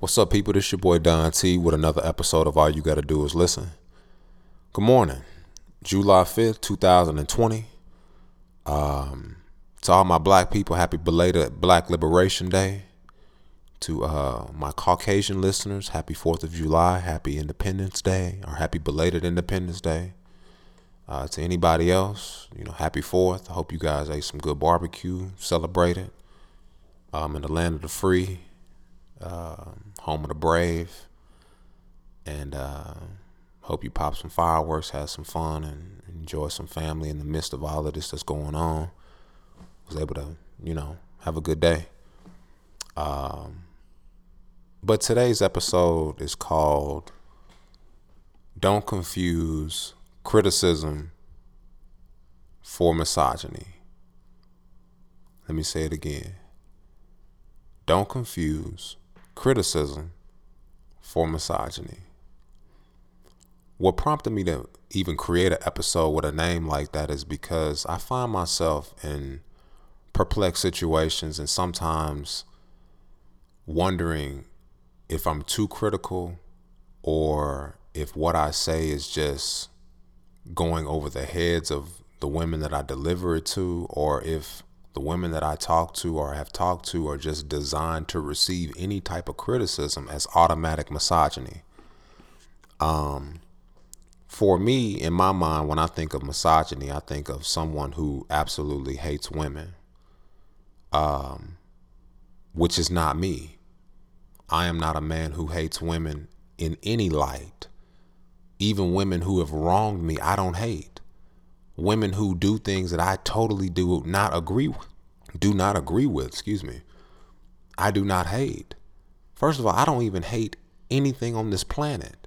What's up, people? This is your boy Don T with another episode of All You Gotta Do Is Listen. Good morning, July 5th, 2020. Um, to all my black people, happy belated Black Liberation Day. To uh, my Caucasian listeners, happy 4th of July, happy Independence Day, or happy belated Independence Day. Uh, to anybody else, you know, happy 4th. I hope you guys ate some good barbecue, celebrated. Um, in the land of the free, uh, home of the brave, and uh, hope you pop some fireworks, have some fun, and enjoy some family in the midst of all of this that's going on. Was able to, you know, have a good day. Um, but today's episode is called "Don't Confuse Criticism for Misogyny." Let me say it again. Don't confuse criticism for misogyny. What prompted me to even create an episode with a name like that is because I find myself in perplexed situations and sometimes wondering if I'm too critical or if what I say is just going over the heads of the women that I deliver it to or if the women that I talk to or have talked to are just designed to receive any type of criticism as automatic misogyny. Um, for me, in my mind, when I think of misogyny, I think of someone who absolutely hates women, um, which is not me. I am not a man who hates women in any light. Even women who have wronged me, I don't hate women who do things that I totally do not agree with, do not agree with, excuse me. I do not hate. First of all, I don't even hate anything on this planet,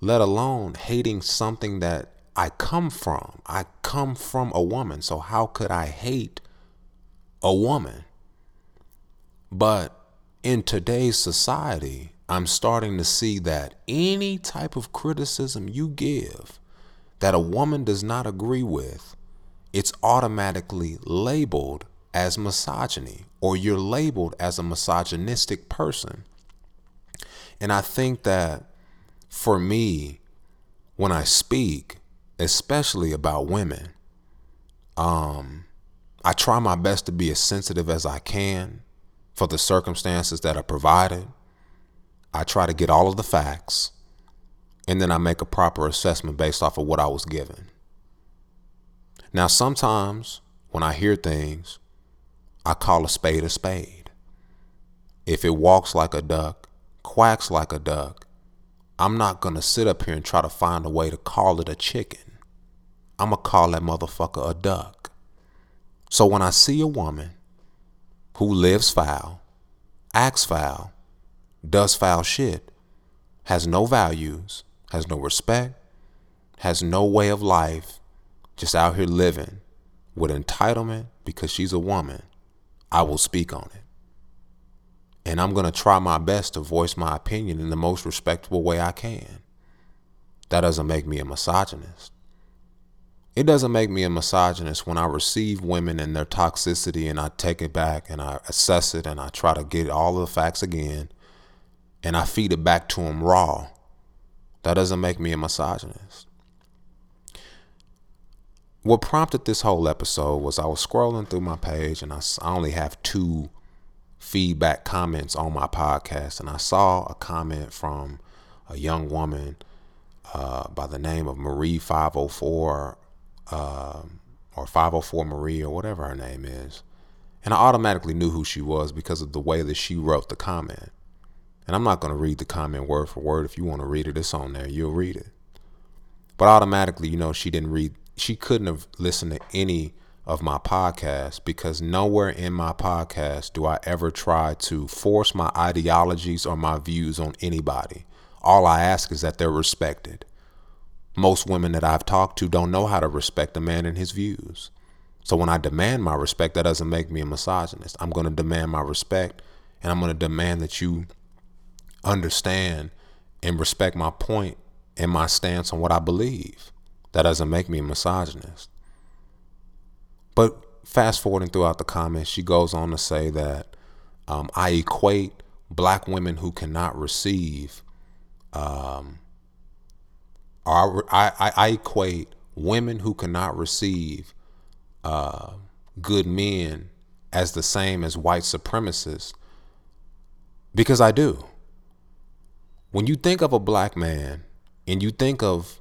let alone hating something that I come from. I come from a woman, so how could I hate a woman? But in today's society, I'm starting to see that any type of criticism you give that a woman does not agree with, it's automatically labeled as misogyny or you're labeled as a misogynistic person. And I think that for me, when I speak, especially about women, um, I try my best to be as sensitive as I can for the circumstances that are provided. I try to get all of the facts and then I make a proper assessment based off of what I was given. Now, sometimes when I hear things, I call a spade a spade. If it walks like a duck, quacks like a duck, I'm not going to sit up here and try to find a way to call it a chicken. I'm going to call that motherfucker a duck. So when I see a woman who lives foul, acts foul, does foul shit, has no values, has no respect, has no way of life, just out here living with entitlement because she's a woman, I will speak on it. And I'm going to try my best to voice my opinion in the most respectable way I can. That doesn't make me a misogynist. It doesn't make me a misogynist when I receive women and their toxicity and I take it back and I assess it and I try to get all the facts again and I feed it back to them raw that doesn't make me a misogynist. What prompted this whole episode was I was scrolling through my page and I, only have two feedback comments on my podcast. And I saw a comment from a young woman uh, by the name of Marie 504 uh, or 504 Marie or whatever her name is. And I automatically knew who she was because of the way that she wrote the comment. And I'm not going to read the comment word for word. If you want to read it, it's on there. You'll read it. But automatically, you know, she didn't read, she couldn't have listened to any of my podcasts because nowhere in my podcast do I ever try to force my ideologies or my views on anybody. All I ask is that they're respected. Most women that I've talked to don't know how to respect a man and his views. So when I demand my respect, that doesn't make me a misogynist. I'm going to demand my respect and I'm going to demand that you understand and respect my point and my stance on what I believe. That doesn't make me a misogynist. But fast forwarding throughout the comments, she goes on to say that um, I equate black women who cannot receive, um, or I, I, I equate women who cannot receive uh, good men as the same as white supremacists because I do. When you think of a black man and you think of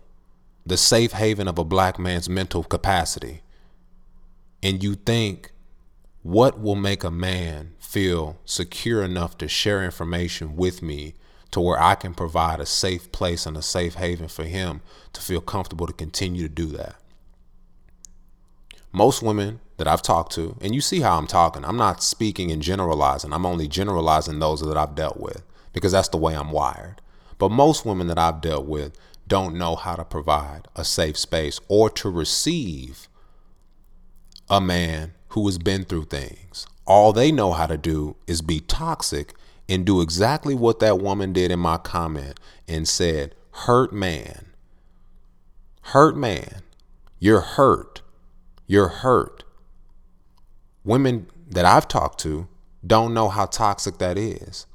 the safe haven of a black man's mental capacity, and you think what will make a man feel secure enough to share information with me to where I can provide a safe place and a safe haven for him to feel comfortable to continue to do that. Most women that I've talked to, and you see how I'm talking, I'm not speaking and generalizing. I'm only generalizing those that I've dealt with because that's the way I'm wired. But most women that I've dealt with don't know how to provide a safe space or to receive a man who has been through things. All they know how to do is be toxic and do exactly what that woman did in my comment and said, hurt man. Hurt man. You're hurt. You're hurt. Women that I've talked to don't know how toxic that is.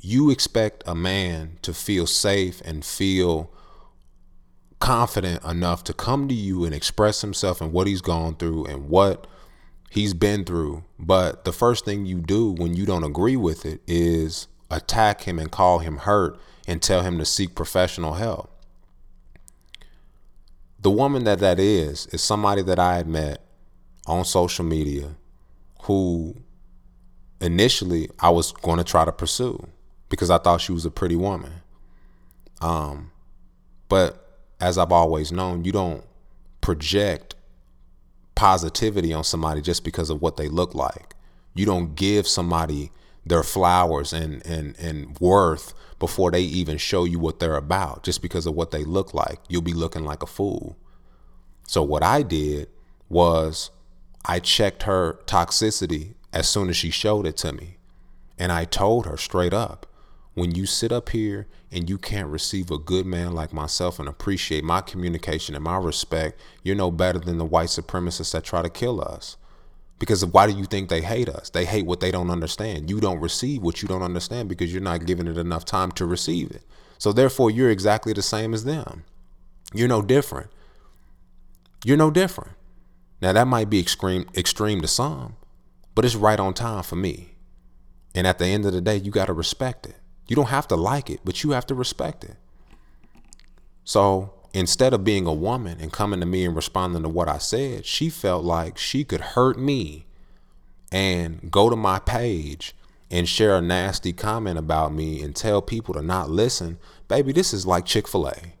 You expect a man to feel safe and feel confident enough to come to you and express himself and what he's gone through and what he's been through. But the first thing you do when you don't agree with it is attack him and call him hurt and tell him to seek professional help. The woman that that is is somebody that I had met on social media who initially I was going to try to pursue because I thought she was a pretty woman. Um, but as I've always known, you don't project positivity on somebody just because of what they look like. You don't give somebody their flowers and and and worth before they even show you what they're about just because of what they look like. You'll be looking like a fool. So what I did was I checked her toxicity as soon as she showed it to me. And I told her straight up, when you sit up here and you can't receive a good man like myself and appreciate my communication and my respect, you're no better than the white supremacists that try to kill us. Because why do you think they hate us? They hate what they don't understand. You don't receive what you don't understand because you're not giving it enough time to receive it. So therefore, you're exactly the same as them. You're no different. You're no different. Now that might be extreme extreme to some, but it's right on time for me. And at the end of the day, you got to respect it. You don't have to like it, but you have to respect it. So instead of being a woman and coming to me and responding to what I said, she felt like she could hurt me and go to my page and share a nasty comment about me and tell people to not listen. Baby, this is like Chick-fil-A.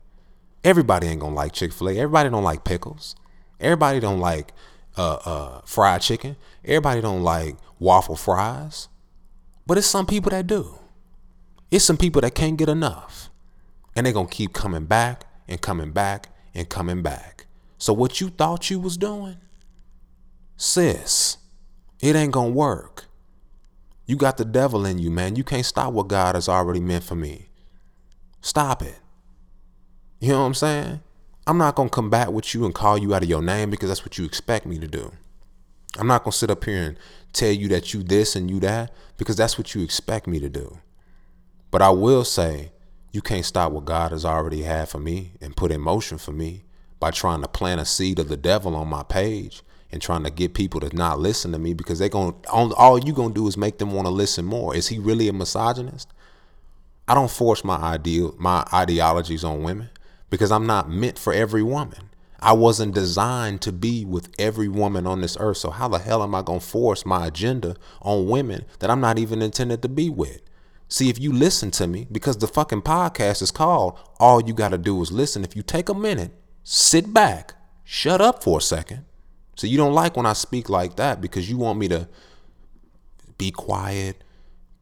Everybody ain't gonna like Chick-fil-A. Everybody don't like pickles. Everybody don't like uh, uh, fried chicken. Everybody don't like waffle fries. But it's some people that do. It's some people that can't get enough. And they're going to keep coming back and coming back and coming back. So what you thought you was doing, sis, it ain't going to work. You got the devil in you, man. You can't stop what God has already meant for me. Stop it. You know what I'm saying? I'm not going to come back with you and call you out of your name because that's what you expect me to do. I'm not going to sit up here and tell you that you this and you that because that's what you expect me to do. But I will say, you can't stop what God has already had for me and put in motion for me by trying to plant a seed of the devil on my page and trying to get people to not listen to me because they're going all, all you going to do is make them want to listen more. Is he really a misogynist? I don't force my ideal my ideologies on women because I'm not meant for every woman. I wasn't designed to be with every woman on this earth. So how the hell am I going to force my agenda on women that I'm not even intended to be with? See, if you listen to me, because the fucking podcast is called All You Gotta Do Is Listen, if you take a minute, sit back, shut up for a second. So you don't like when I speak like that because you want me to be quiet,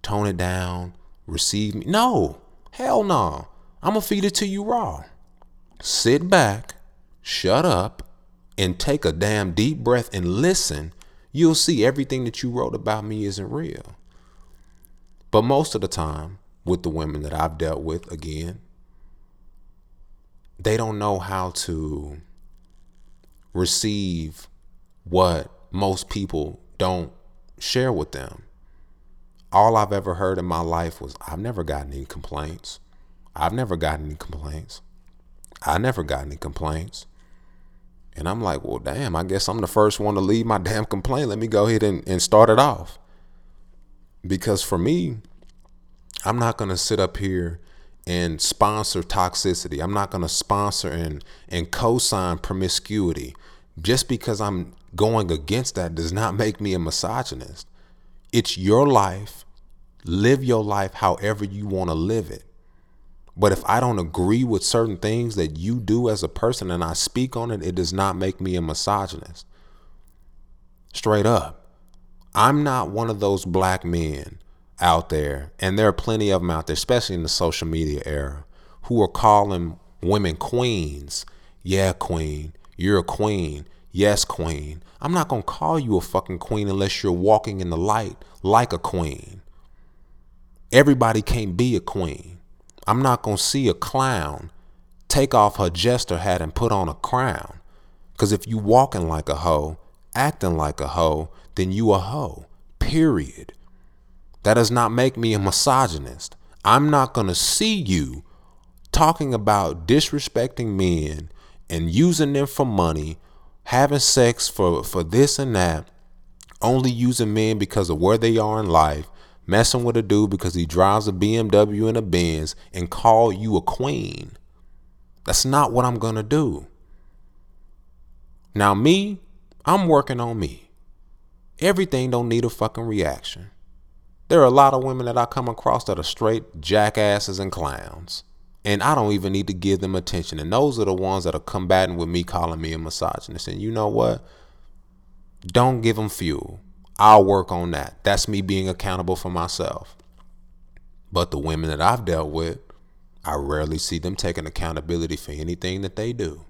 tone it down, receive me. No, hell no. I'm gonna feed it to you raw. Sit back, shut up, and take a damn deep breath and listen. You'll see everything that you wrote about me isn't real. But most of the time, with the women that I've dealt with, again, they don't know how to receive what most people don't share with them. all I've ever heard in my life was, I've never gotten any complaints. I've never gotten any complaints. I never got any complaints. And I'm like, well, damn, I guess I'm the first one to leave my damn complaint. Let me go ahead and, and start it off. Because for me, I'm not going to sit up here and sponsor toxicity. I'm not going to sponsor and, and co sign promiscuity. Just because I'm going against that does not make me a misogynist. It's your life. Live your life however you want to live it. But if I don't agree with certain things that you do as a person and I speak on it, it does not make me a misogynist. Straight up. I'm not one of those black men out there, and there are plenty of them out there, especially in the social media era, who are calling women queens. Yeah, queen. You're a queen. Yes, queen. I'm not going to call you a fucking queen unless you're walking in the light like a queen. Everybody can't be a queen. I'm not going to see a clown take off her jester hat and put on a crown. Because if you walking like a hoe, acting like a hoe, then you a hoe. Period. That does not make me a misogynist. I'm not going to see you talking about disrespecting men and using them for money, having sex for, for this and that, only using men because of where they are in life, messing with a dude because he drives a BMW and a Benz and call you a queen. That's not what I'm going to do. Now me, I'm working on me. Everything don't need a fucking reaction. There are a lot of women that I come across that are straight jackasses and clowns. And I don't even need to give them attention. And those are the ones that are combating with me calling me a misogynist. And you know what? Don't give them fuel. I'll work on that. That's me being accountable for myself. But the women that I've dealt with, I rarely see them taking accountability for anything that they do.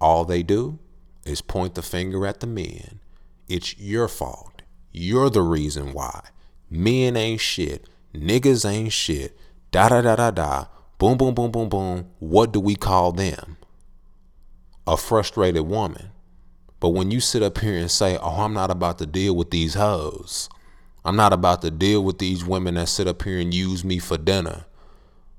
All they do is point the finger at the men. It's your fault. You're the reason why. Men ain't shit. Niggas ain't shit. Da da da da da. Boom, boom, boom, boom, boom. What do we call them? A frustrated woman. But when you sit up here and say, oh, I'm not about to deal with these hoes, I'm not about to deal with these women that sit up here and use me for dinner,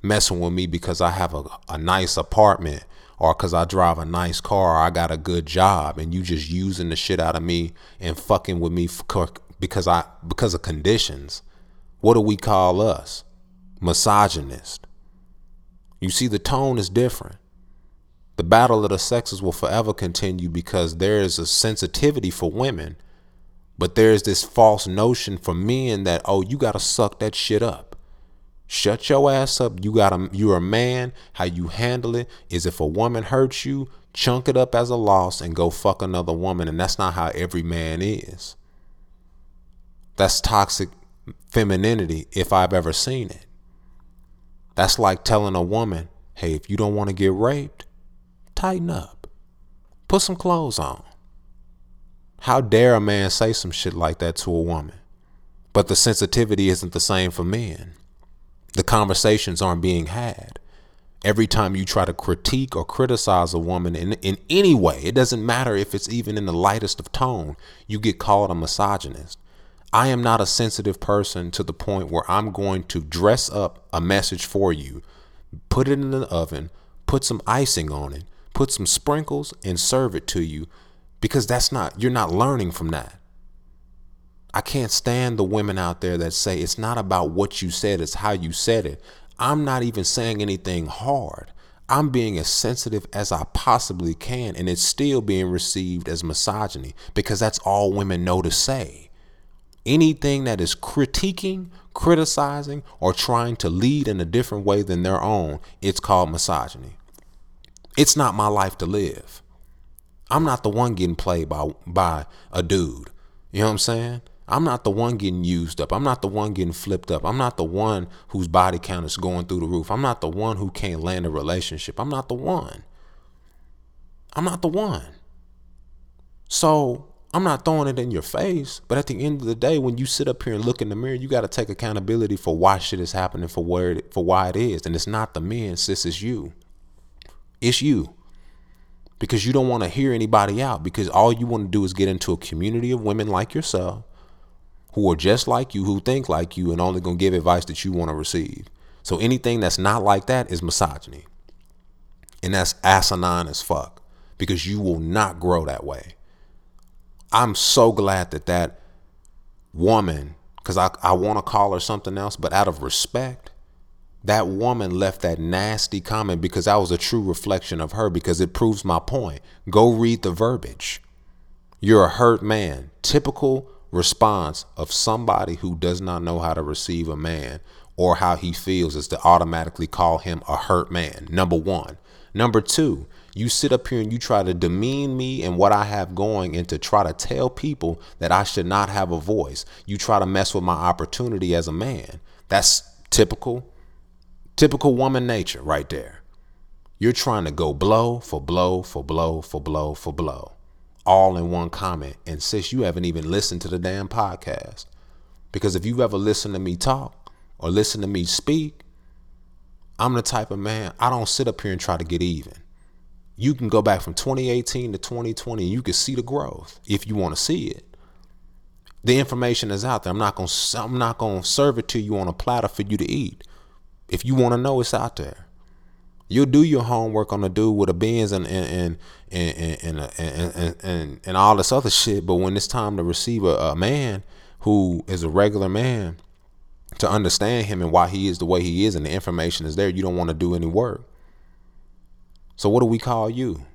messing with me because I have a, a nice apartment or because I drive a nice car or I got a good job and you just using the shit out of me and fucking with me for, because I because of conditions. What do we call us? Misogynist. You see, the tone is different the battle of the sexes will forever continue because there is a sensitivity for women, but there's this false notion for men that oh you gotta suck that shit up. Shut your ass up. You gotta you're a man. How you handle it is if a woman hurts you, chunk it up as a loss and go fuck another woman. And that's not how every man is. That's toxic femininity if I've ever seen it. That's like telling a woman, hey, if you don't want to get raped, tighten up. Put some clothes on. How dare a man say some shit like that to a woman? But the sensitivity isn't the same for men. The conversations aren't being had. Every time you try to critique or criticize a woman in, in any way, it doesn't matter if it's even in the lightest of tone, you get called a misogynist. I am not a sensitive person to the point where I'm going to dress up a message for you, put it in the oven, put some icing on it, put some sprinkles and serve it to you because that's not, you're not learning from that. I can't stand the women out there that say it's not about what you said, it's how you said it. I'm not even saying anything hard. I'm being as sensitive as I possibly can, and it's still being received as misogyny because that's all women know to say. Anything that is critiquing, criticizing, or trying to lead in a different way than their own, it's called misogyny. It's not my life to live. I'm not the one getting played by by a dude. You know what I'm saying? I'm not the one getting used up. I'm not the one getting flipped up. I'm not the one whose body count is going through the roof. I'm not the one who can't land a relationship. I'm not the one. I'm not the one. So I'm not throwing it in your face, but at the end of the day, when you sit up here and look in the mirror, you got to take accountability for why shit is happening, for where it, for why it is, and it's not the men, sis, it's you. It's you. Because you don't want to hear anybody out because all you want to do is get into a community of women like yourself who are just like you, who think like you, and only gonna give advice that you want to receive. So anything that's not like that is misogyny. And that's asinine as fuck because you will not grow that way. I'm so glad that that woman, because I, I want to call her something else, but out of respect, that woman left that nasty comment because that was a true reflection of her because it proves my point. Go read the verbiage. You're a hurt man. Typical response of somebody who does not know how to receive a man or how he feels is to automatically call him a hurt man. Number one. Number two, you sit up here and you try to demean me and what I have going and to try to tell people that I should not have a voice. You try to mess with my opportunity as a man. That's typical, typical woman nature right there. You're trying to go blow for blow for blow for blow for blow all in one comment. And sis, you haven't even listened to the damn podcast. Because if you've ever listened to me talk or listen to me speak, I'm the type of man, I don't sit up here and try to get even. You can go back from 2018 to 2020 and you can see the growth if you want to see it. The information is out there. I'm not going to I'm not going to serve it to you on a platter for you to eat. If you want to know it's out there. You'll do your homework on the dude with a Benz and and and and and and, and, and, and all this other shit. But when it's time to receive a, a man who is a regular man, to understand him and why he is the way he is, and the information is there, you don't want to do any work. So what do we call you?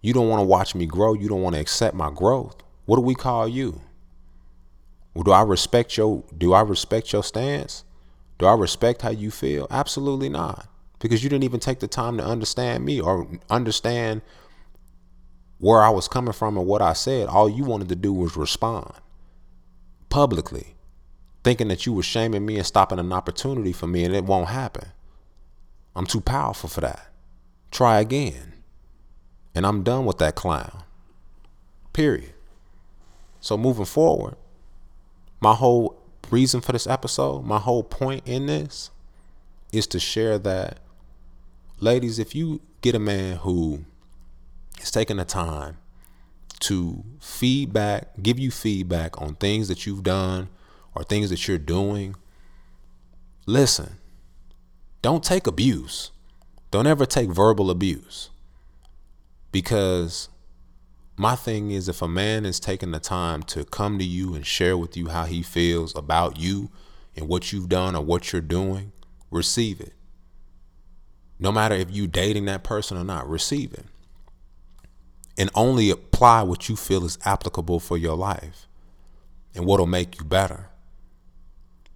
You don't want to watch me grow. You don't want to accept my growth. What do we call you? Do I respect your do I respect your stance? Do I respect how you feel? Absolutely not. Because you didn't even take the time to understand me or understand where I was coming from and what I said. All you wanted to do was respond publicly, thinking that you were shaming me and stopping an opportunity for me, and it won't happen. I'm too powerful for that. Try again. And I'm done with that clown. Period. So moving forward, my whole reason for this episode, my whole point in this is to share that, ladies, if you get a man who is taking the time to feedback, give you feedback on things that you've done or things that you're doing, listen, don't take abuse. Don't ever take verbal abuse. Because my thing is if a man is taking the time to come to you and share with you how he feels about you and what you've done or what you're doing, receive it. No matter if you're dating that person or not, receive it. And only apply what you feel is applicable for your life and what'll make you better.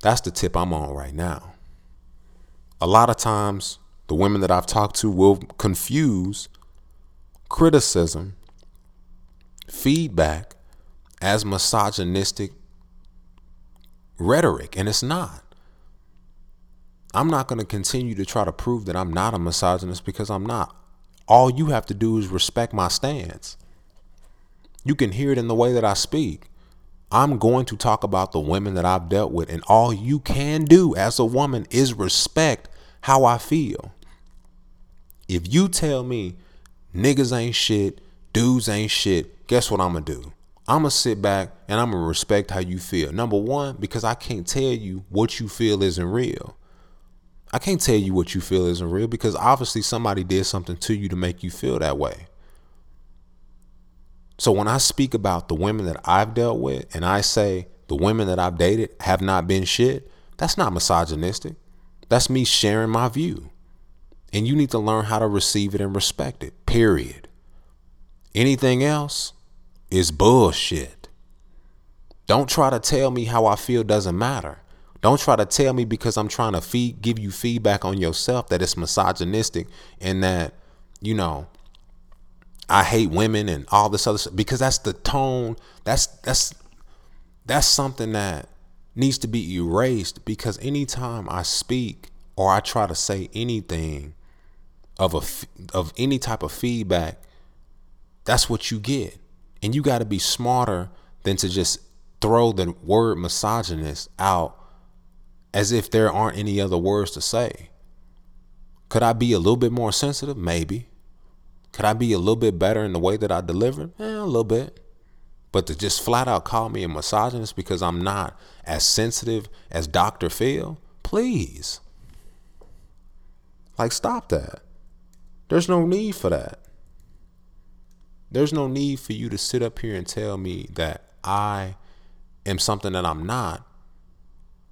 That's the tip I'm on right now a lot of times the women that I've talked to will confuse criticism, feedback as misogynistic rhetoric, and it's not. I'm not going to continue to try to prove that I'm not a misogynist because I'm not. All you have to do is respect my stance. You can hear it in the way that I speak. I'm going to talk about the women that I've dealt with, and all you can do as a woman is respect how I feel. If you tell me niggas ain't shit, dudes ain't shit, guess what I'm gonna do? I'm gonna sit back and I'm gonna respect how you feel. Number one, because I can't tell you what you feel isn't real. I can't tell you what you feel isn't real because obviously somebody did something to you to make you feel that way. So when I speak about the women that I've dealt with and I say the women that I've dated have not been shit, that's not misogynistic. That's me sharing my view. And you need to learn how to receive it and respect it. Period. Anything else is bullshit. Don't try to tell me how I feel doesn't matter. Don't try to tell me because I'm trying to feed give you feedback on yourself that it's misogynistic and that, you know, I hate women and all this other stuff because that's the tone. That's that's that's something that needs to be erased because anytime I speak or I try to say anything of a of any type of feedback, that's what you get. And you got to be smarter than to just throw the word misogynist out as if there aren't any other words to say. Could I be a little bit more sensitive? Maybe. Could I be a little bit better in the way that I deliver? Eh, a little bit. But to just flat out call me a misogynist because I'm not as sensitive as Dr. Phil, please. Like, stop that. There's no need for that. There's no need for you to sit up here and tell me that I am something that I'm not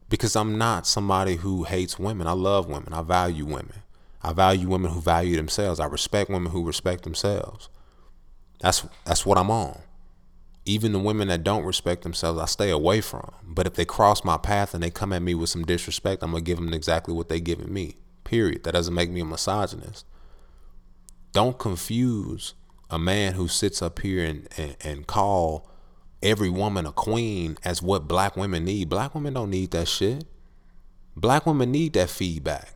because I'm not somebody who hates women. I love women. I value women. I value women who value themselves. I respect women who respect themselves. That's that's what I'm on. Even the women that don't respect themselves, I stay away from. But if they cross my path and they come at me with some disrespect, I'm gonna give them exactly what they giving me. Period. That doesn't make me a misogynist. Don't confuse a man who sits up here and, and, and call every woman a queen as what black women need. Black women don't need that shit. Black women need that feedback.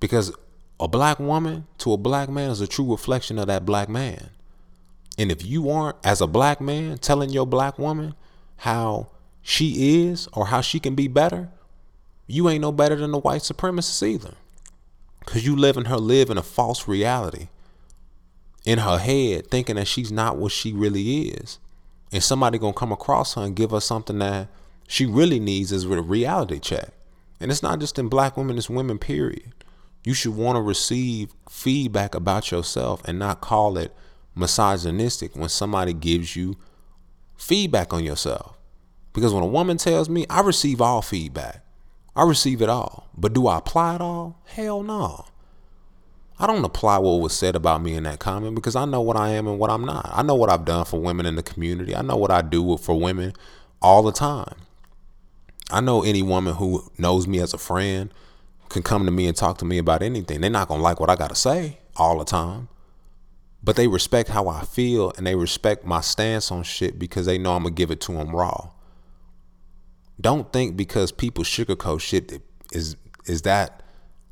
Because a black woman to a black man is a true reflection of that black man. And if you aren't, as a black man, telling your black woman how she is or how she can be better, you ain't no better than the white supremacist either. Cause you letting her live in a false reality in her head, thinking that she's not what she really is. And somebody gonna come across her and give her something that she really needs as a reality check. And it's not just in black women, it's women, period. You should want to receive feedback about yourself and not call it misogynistic when somebody gives you feedback on yourself. Because when a woman tells me, I receive all feedback. I receive it all. But do I apply it all? Hell no. I don't apply what was said about me in that comment because I know what I am and what I'm not. I know what I've done for women in the community. I know what I do for women all the time. I know any woman who knows me as a friend can come to me and talk to me about anything. They're not going to like what I got to say all the time. But they respect how I feel and they respect my stance on shit because they know I'm to give it to them raw. Don't think because people sugarcoat shit is is that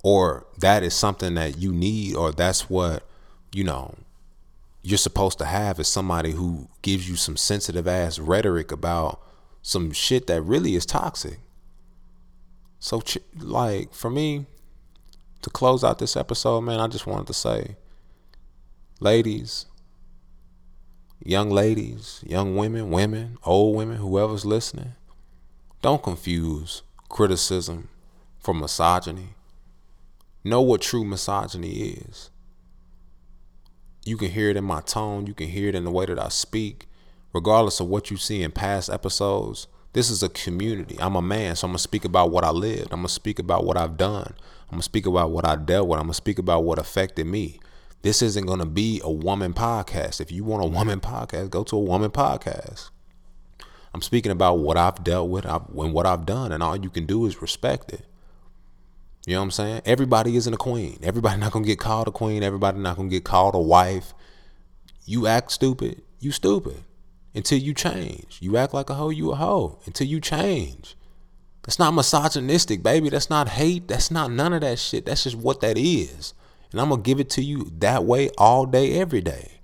or that is something that you need or that's what, you know, you're supposed to have is somebody who gives you some sensitive ass rhetoric about some shit that really is toxic. So, like, for me, to close out this episode, man, I just wanted to say, ladies, young ladies, young women, women, old women, whoever's listening, don't confuse criticism for misogyny. Know what true misogyny is. You can hear it in my tone, you can hear it in the way that I speak, regardless of what you see in past episodes. This is a community. I'm a man, so I'm gonna speak about what I lived. I'm gonna speak about what I've done. I'm gonna speak about what I dealt with. I'm gonna speak about what affected me. This isn't gonna be a woman podcast. If you want a woman podcast, go to a woman podcast. I'm speaking about what I've dealt with and what I've done, and all you can do is respect it. You know what I'm saying? Everybody isn't a queen. Everybody not gonna get called a queen. Everybody not gonna get called a wife. You act stupid, you stupid until you change. You act like a hoe, you a hoe until you change. That's not misogynistic, baby. That's not hate. That's not none of that shit. That's just what that is. And I'm going to give it to you that way all day, every day.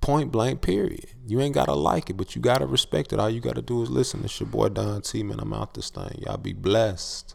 Point blank, period. You ain't got to like it, but you got to respect it. All you got to do is listen. It's your boy Don T, man. I'm out this thing. Y'all be blessed.